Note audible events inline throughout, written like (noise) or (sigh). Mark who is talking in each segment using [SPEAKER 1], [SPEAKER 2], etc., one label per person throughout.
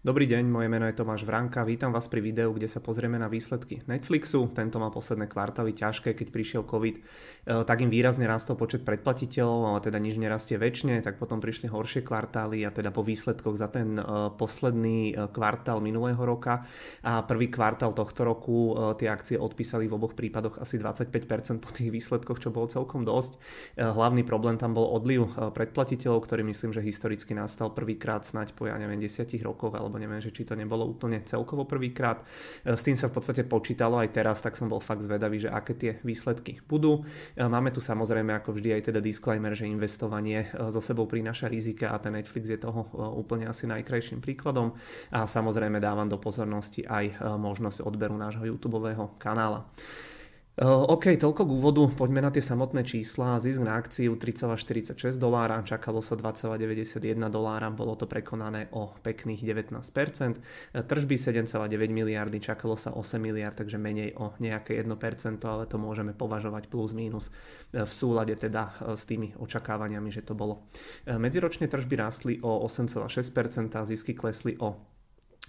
[SPEAKER 1] Dobrý deň, moje meno je Tomáš Vranka, vítam vás pri videu, kde sa pozrieme na výsledky Netflixu. Tento má posledné kvartály ťažké, keď prišiel COVID, e, tak im výrazne rastol počet predplatiteľov, ale teda nič nerastie väčšine, tak potom prišli horšie kvartály a teda po výsledkoch za ten e, posledný e, kvartál minulého roka a prvý kvartál tohto roku tie akcie odpísali v oboch prípadoch asi 25% po tých výsledkoch, čo bolo celkom dosť. Hlavný problém tam bol odliv predplatiteľov, ktorý myslím, že historicky nastal prvýkrát snáď po ja neviem 10 rokoch alebo neviem, že či to nebolo úplne celkovo prvýkrát. E, s tým sa v podstate počítalo aj teraz, tak som bol fakt zvedavý, že aké tie výsledky budú. E, máme tu samozrejme ako vždy aj teda disclaimer, že investovanie so e, sebou prináša rizika a ten Netflix je toho úplne asi najkrajším príkladom a samozrejme dávam do pozornosti aj možnosť odberu nášho YouTube kanála. Eh, OK, toľko k úvodu, poďme na tie samotné čísla. Zisk na akciu 3,46 dolára, čakalo sa 2,91 dolára, bolo to prekonané o pekných 19%. Eh, tržby 7,9 miliardy, čakalo sa 8 miliard, takže menej o nejaké 1%, ale to môžeme považovať plus minus eh, v súlade teda s tými očakávaniami, že to bolo. Medziročne tržby rástli o 8,6%, zisky klesli o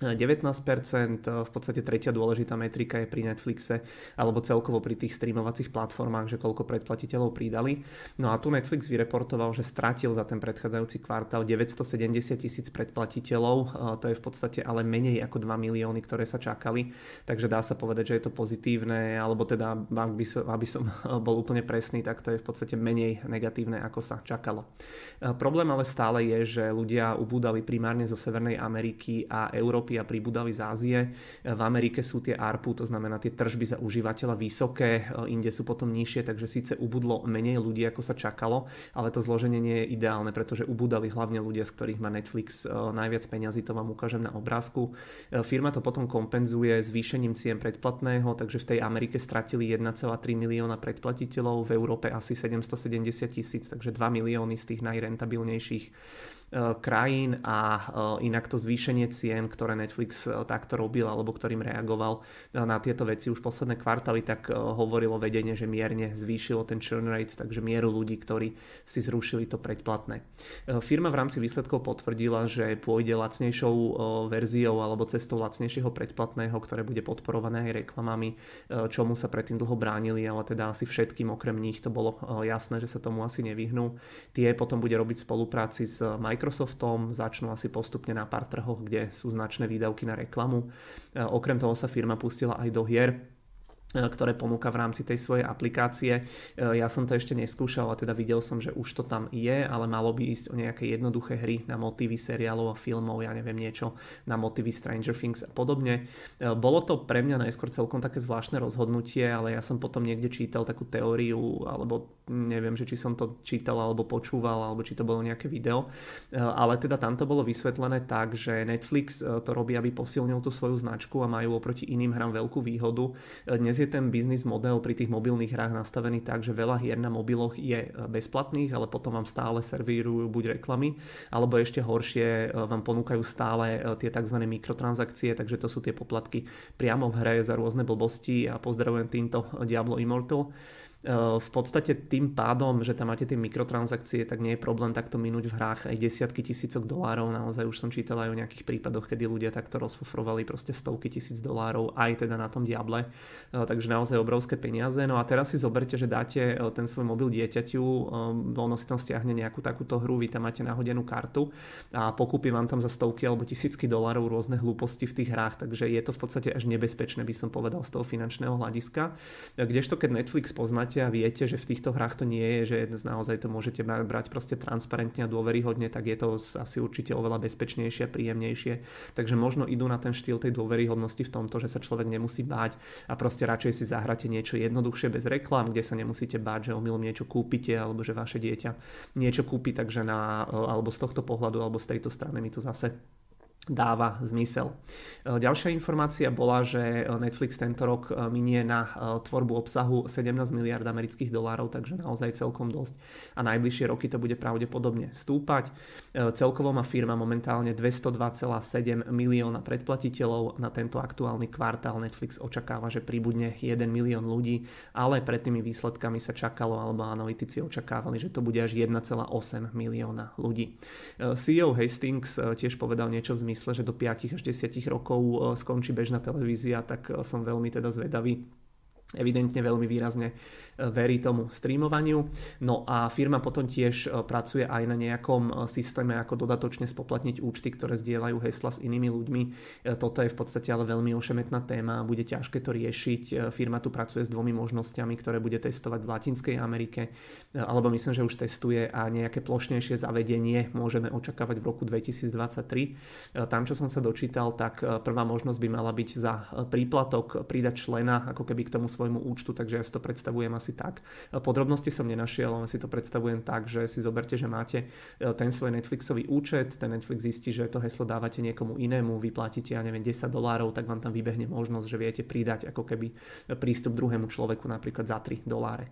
[SPEAKER 1] 19%, v podstate tretia dôležitá metrika je pri Netflixe alebo celkovo pri tých streamovacích platformách, že koľko predplatiteľov pridali. No a tu Netflix vyreportoval, že stratil za ten predchádzajúci kvartál 970 tisíc predplatiteľov, to je v podstate ale menej ako 2 milióny, ktoré sa čakali, takže dá sa povedať, že je to pozitívne, alebo teda, aby som, aby (laughs) som bol úplne presný, tak to je v podstate menej negatívne, ako sa čakalo. Problém ale stále je, že ľudia ubúdali primárne zo Severnej Ameriky a Európy Európy a pribudali z Ázie. V Amerike sú tie ARPU, to znamená tie tržby za užívateľa vysoké, inde sú potom nižšie, takže síce ubudlo menej ľudí, ako sa čakalo, ale to zloženie nie je ideálne, pretože ubudali hlavne ľudia, z ktorých má Netflix e, najviac peňazí, to vám ukážem na obrázku. E, firma to potom kompenzuje zvýšením cien predplatného, takže v tej Amerike stratili 1,3 milióna predplatiteľov, v Európe asi 770 tisíc, takže 2 milióny z tých najrentabilnejších krajín a inak to zvýšenie cien, ktoré Netflix eh, takto robil alebo ktorým reagoval na tieto veci už posledné kvartály, tak hovorilo vedenie, že mierne zvýšilo ten churn rate, takže mieru ľudí, ktorí si zrušili to predplatné. Firma v rámci výsledkov potvrdila, že pôjde lacnejšou verziou alebo cestou lacnejšieho predplatného, ktoré bude podporované aj reklamami, čomu sa predtým dlho bránili, ale teda asi všetkým okrem nich to bolo jasné, že sa tomu asi nevyhnú. Tie potom bude robiť v spolupráci s Microsoft Microsoftom, začnú asi postupne na pár trhoch, kde sú značné výdavky na reklamu. E, okrem toho sa firma pustila aj do hier, ktoré ponúka v rámci tej svojej aplikácie. E, ja som to ešte neskúšal a teda videl som, že už to tam je, ale malo by ísť o nejaké jednoduché hry na motívy seriálov a filmov, ja neviem niečo na motívy Stranger Things a podobne. E, bolo to pre mňa najskôr celkom také zvláštne rozhodnutie, ale ja som potom niekde čítal takú teóriu, alebo neviem, že či som to čítal alebo počúval, alebo či to bolo nejaké video, ale teda tam to bolo vysvetlené tak, že Netflix to robí, aby posilnil tú svoju značku a majú oproti iným hrám veľkú výhodu. Dnes je ten biznis model pri tých mobilných hrách nastavený tak, že veľa hier na mobiloch je e, bezplatných, ale potom vám stále servírujú buď reklamy, alebo ešte horšie e, vám ponúkajú stále e, tie tzv. mikrotransakcie, takže to sú tie poplatky priamo v hre za rôzne blbosti a pozdravujem týmto Diablo Immortal. V podstate tým pádom, že tam máte tie mikrotransakcie, tak nie je problém takto minúť v hrách aj desiatky tisícok dolárov. Naozaj už som čítal aj o nejakých prípadoch, kedy ľudia takto rozfofrovali proste stovky tisíc dolárov aj teda na tom diable. Takže naozaj obrovské peniaze. No a teraz si zoberte, že dáte ten svoj mobil dieťaťu, ono si tam stiahne nejakú takúto hru, vy tam máte nahodenú kartu a pokúpi vám tam za stovky alebo tisícky dolárov rôzne hlúposti v tých hrách, takže je to v podstate až nebezpečné, by som povedal, z toho finančného hľadiska. Kdežto keď Netflix poznáte, poznáte a viete, že v týchto hrách to nie je, že naozaj to môžete brať proste transparentne a dôveryhodne, tak je to asi určite oveľa bezpečnejšie a príjemnejšie. Takže možno idú na ten štýl tej dôveryhodnosti v tomto, že sa človek nemusí báť a proste radšej si zahráte niečo jednoduchšie bez reklám, kde sa nemusíte báť, že omylom niečo kúpite alebo že vaše dieťa niečo kúpi, takže na, alebo z tohto pohľadu alebo z tejto strany mi to zase dáva zmysel. E, ďalšia informácia bola, že Netflix tento rok e, minie na e, tvorbu obsahu 17 miliard amerických dolárov, takže naozaj celkom dosť. A najbližšie roky to bude pravdepodobne stúpať. Celkovo má firma momentálne 202,7 milióna predplatiteľov. Na tento aktuálny kvartál Netflix očakáva, že pribudne 1 milión ľudí, ale pred tými výsledkami sa čakalo, alebo analytici očakávali, že to bude až 1,8 milióna ľudí. CEO Hastings tiež povedal niečo v mysle, že do 5 až 10 rokov skončí bežná televízia, tak som veľmi teda zvedavý evidentne veľmi výrazne e, verí tomu streamovaniu. No a firma potom tiež e, pracuje aj na nejakom e, systéme, ako dodatočne spoplatniť účty, ktoré zdieľajú hesla s inými ľuďmi. Toto je v podstate ale veľmi ošemetná téma, bude ťažké to riešiť. Firma tu pracuje s dvomi možnosťami, ktoré bude testovať v Latinskej Amerike, alebo myslím, že už testuje a nejaké plošnejšie zavedenie môžeme očakávať v roku 2023. Tam, čo som sa dočítal, tak prvá možnosť by mala byť za príplatok pridať člena ako keby k tomu svojmu účtu, takže ja si to predstavujem asi tak. Podrobnosti som nenašiel, len si to predstavujem tak, že si zoberte, že máte e, ten svoj Netflixový účet, ten Netflix zistí, že to heslo dávate niekomu inému, vyplatíte, ja neviem, 10 dolárov, tak vám tam vybehne možnosť, že viete pridať ako keby prístup druhému človeku napríklad za 3 doláre.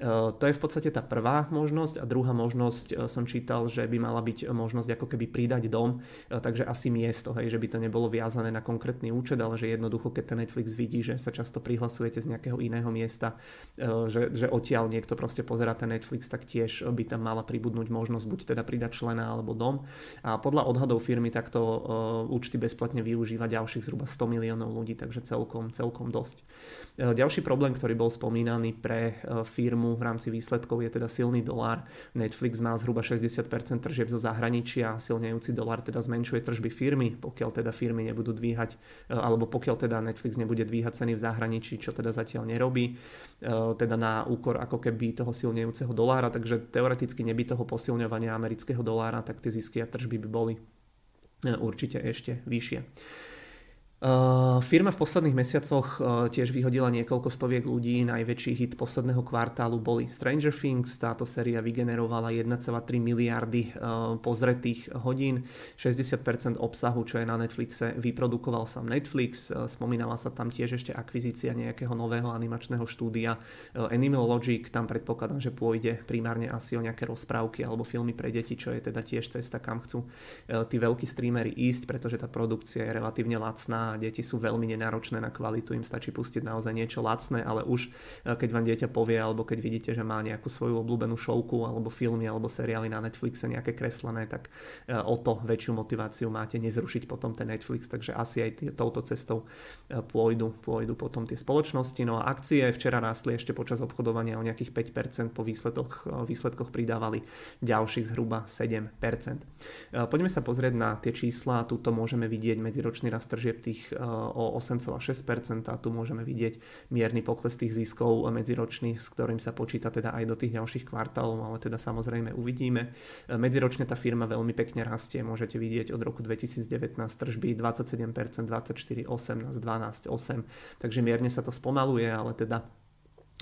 [SPEAKER 1] Eh, to je v podstate tá prvá možnosť a druhá možnosť eh, som čítal, že by mala byť možnosť ako keby pridať dom, takže asi miesto, hej, že by to nebolo viazané na konkrétny účet, ale že jednoducho, keď ten Netflix vidí, že sa často prihlasujete z nejakého iného miesta, že, že odtiaľ niekto proste pozera ten Netflix, tak tiež by tam mala pribudnúť možnosť buď teda pridať člena alebo dom. A podľa odhadov firmy takto účty bezplatne využíva ďalších zhruba 100 miliónov ľudí, takže celkom, celkom dosť. Ďalší problém, ktorý bol spomínaný pre firmu v rámci výsledkov je teda silný dolár. Netflix má zhruba 60% tržieb zo zahraničia a silnejúci dolár teda zmenšuje tržby firmy, pokiaľ teda firmy nebudú dvíhať, e, alebo pokiaľ teda Netflix nebude dvíhať ceny v zahraničí, čo teda zatiaľ nerobí, e, teda na úkor ako keby toho silnejúceho dolára, takže teoreticky neby toho posilňovania amerického dolára, tak tie zisky a tržby by boli e, určite ešte vyššie. Uh, firma v posledných mesiacoch uh, tiež vyhodila niekoľko stoviek ľudí. Najväčší hit posledného kvartálu boli Stranger Things. Táto séria vygenerovala 1,3 miliardy uh, pozretých hodín. 60% obsahu, čo je na Netflixe, vyprodukoval sám Netflix. Spomínala sa tam tiež ešte akvizícia nejakého nového animačného štúdia Animal Logic. Tam predpokladám, že pôjde primárne asi o nejaké rozprávky alebo filmy pre deti, čo je teda tiež cesta, kam chcú tí veľkí streamery ísť, pretože tá produkcia je relatívne lacná deti sú veľmi nenáročné na kvalitu, im stačí pustiť naozaj niečo lacné, ale už e, keď vám dieťa povie alebo keď vidíte, že má nejakú svoju obľúbenú šovku alebo filmy alebo seriály na Netflixe nejaké kreslené, tak e, o to väčšiu motiváciu máte nezrušiť potom ten Netflix, takže asi aj tý, touto cestou e, pôjdu, pôjdu potom tie spoločnosti. No a akcie včera rástli ešte počas obchodovania o nejakých 5%, po výsledkoch, výsledkoch pridávali ďalších zhruba 7%. Poďme sa pozrieť na tie čísla, tuto môžeme vidieť medziročný rast tržieb tých tých o 8,6% a tu môžeme vidieť mierny pokles tých ziskov medziročných, s ktorým sa počíta teda aj do tých ďalších kvartálov, ale teda samozrejme uvidíme. Medziročne tá firma veľmi pekne rastie, môžete vidieť od roku 2019 tržby 27%, 24, 18, 12, 8, takže mierne sa to spomaluje, ale teda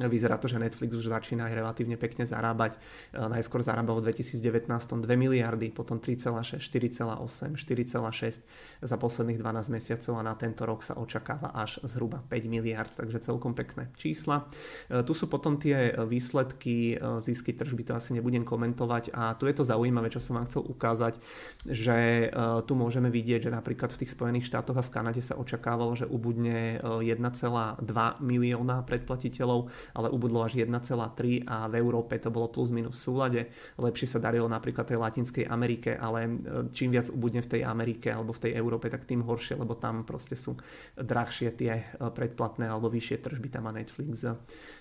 [SPEAKER 1] Vyzerá to, že Netflix už začína aj relatívne pekne zarábať. E, najskôr zarábal v 2019 2 miliardy, potom 3,6, 4,8, 4,6 za posledných 12 mesiacov a na tento rok sa očakáva až zhruba 5 miliard, takže celkom pekné čísla. E, tu sú potom tie výsledky, e, zisky tržby, to asi nebudem komentovať a tu je to zaujímavé, čo som vám chcel ukázať, že tu môžeme vidieť, že napríklad v tých Spojených štátoch a v Kanade sa očakávalo, že ubudne 1,2 milióna predplatiteľov ale ubudlo až 1,3 a v Európe to bolo plus minus v súlade. Lepšie sa darilo napríklad tej Latinskej Amerike, ale e, čím viac ubudne v tej Amerike alebo v tej Európe, tak tým horšie, lebo tam proste sú drahšie tie e, predplatné alebo vyššie tržby tam má Netflix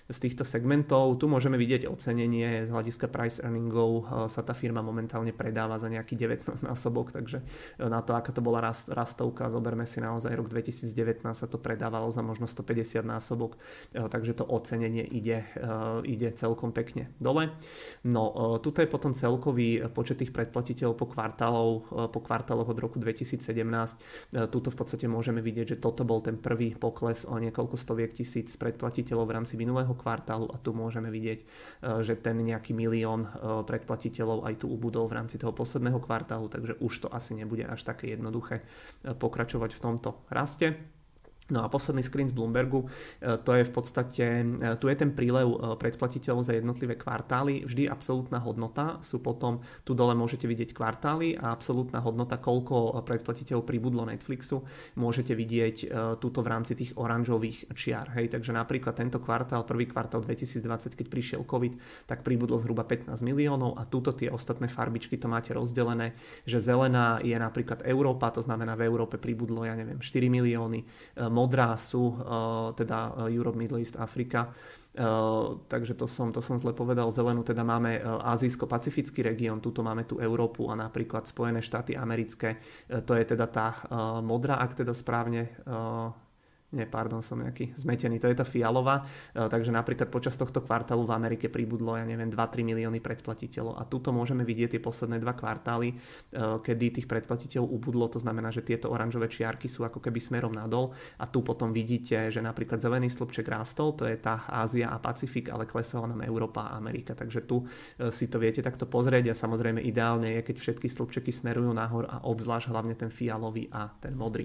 [SPEAKER 1] z týchto segmentov. Tu môžeme vidieť ocenenie z hľadiska price earningov e, sa tá firma momentálne predáva za nejaký 19 násobok, takže na to, aká to bola rast, rastovka, zoberme si naozaj rok 2019 sa to predávalo za možno 150 násobok, takže to ocenenie ide, eh, ide celkom pekne dole. No, eh, tuto je potom celkový počet tých predplatiteľov po, kvartálov, eh, po kvartáloch od roku 2017. Tuto v podstate môžeme vidieť, že toto bol ten prvý pokles o niekoľko stoviek tisíc predplatiteľov v rámci minulého kvartálu a tu môžeme vidieť, že ten nejaký milión predplatiteľov aj tu ubudol v rámci toho posledného kvartálu, takže už to asi nebude až také jednoduché pokračovať v tomto raste. No a posledný screen z Bloombergu, e, to je v podstate, e, tu je ten prílev e, predplatiteľov za jednotlivé kvartály, vždy absolútna hodnota, sú potom, tu dole môžete vidieť kvartály a absolútna hodnota, koľko predplatiteľov pribudlo Netflixu, môžete vidieť túto v rámci tých oranžových čiar. Hej, takže napríklad tento kvartál, prvý kvartál 2020, keď prišiel COVID, tak pribudlo zhruba 15 miliónov a túto tie ostatné farbičky to máte rozdelené, že zelená je napríklad Európa, to znamená v Európe pribudlo, ja neviem, 4 milióny, modrá sú uh, teda eh, Europe, Middle East, Afrika. Uh, takže to som, to som zle povedal. Zelenú teda máme Azijsko-Pacifický región, tuto máme tu Európu a napríklad Spojené štáty americké. To je teda tá modrá, ak teda správne nie, pardon, som nejaký zmetený, to je tá fialová, e, takže napríklad počas tohto kvartálu v Amerike pribudlo, ja neviem, 2-3 milióny predplatiteľov. A tuto môžeme vidieť tie posledné dva kvartály, e, kedy tých predplatiteľov ubudlo, to znamená, že tieto oranžové čiarky sú ako keby smerom nadol. A tu potom vidíte, že napríklad zelený slupček rástol, to je tá Ázia a Pacifik, ale klesala nám Európa a Amerika, takže tu e, si to viete takto pozrieť. A samozrejme ideálne je, keď všetky slupčeky smerujú nahor a obzvlášť hlavne ten fialový a ten modrý.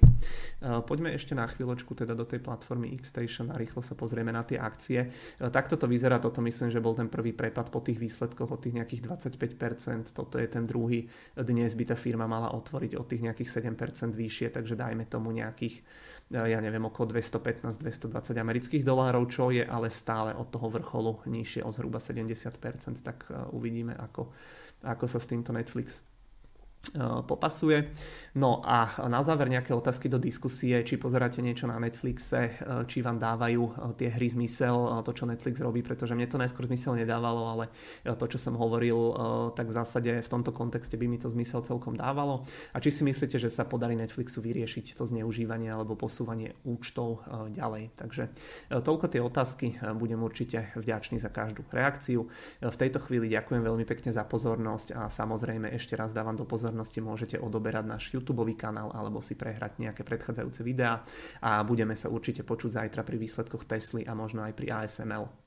[SPEAKER 1] Poďme ešte na chvíľočku teda teda do tej platformy Xstation a rýchlo sa pozrieme na tie akcie. E, takto to vyzerá, toto myslím, že bol ten prvý prepad po tých výsledkoch od tých nejakých 25%, toto je ten druhý. Dnes by tá firma mala otvoriť od tých nejakých 7% vyššie, takže dajme tomu nejakých e, ja neviem, okolo 215-220 amerických dolárov, čo je ale stále od toho vrcholu nižšie o zhruba 70%, tak e, uvidíme, ako, ako sa s týmto Netflix popasuje. No a na záver nejaké otázky do diskusie, či pozeráte niečo na Netflixe, eh, či vám dávajú eh, tie hry zmysel, to čo Netflix robí, pretože mne to najskôr zmysel nedávalo, ale to čo som hovoril, tak v zásade v tomto kontexte by mi to zmysel celkom dávalo. A či si myslíte, že sa podarí Netflixu vyriešiť to zneužívanie alebo posúvanie účtov ďalej. Takže toľko tie otázky, budem určite vďačný za každú reakciu. V tejto chvíli ďakujem veľmi pekne za pozornosť a samozrejme ešte raz dávam do pozornosti pozornosti môžete odoberať náš YouTube kanál alebo si prehrať nejaké predchádzajúce videá a budeme sa určite počuť zajtra pri výsledkoch Tesly a možno aj pri ASML.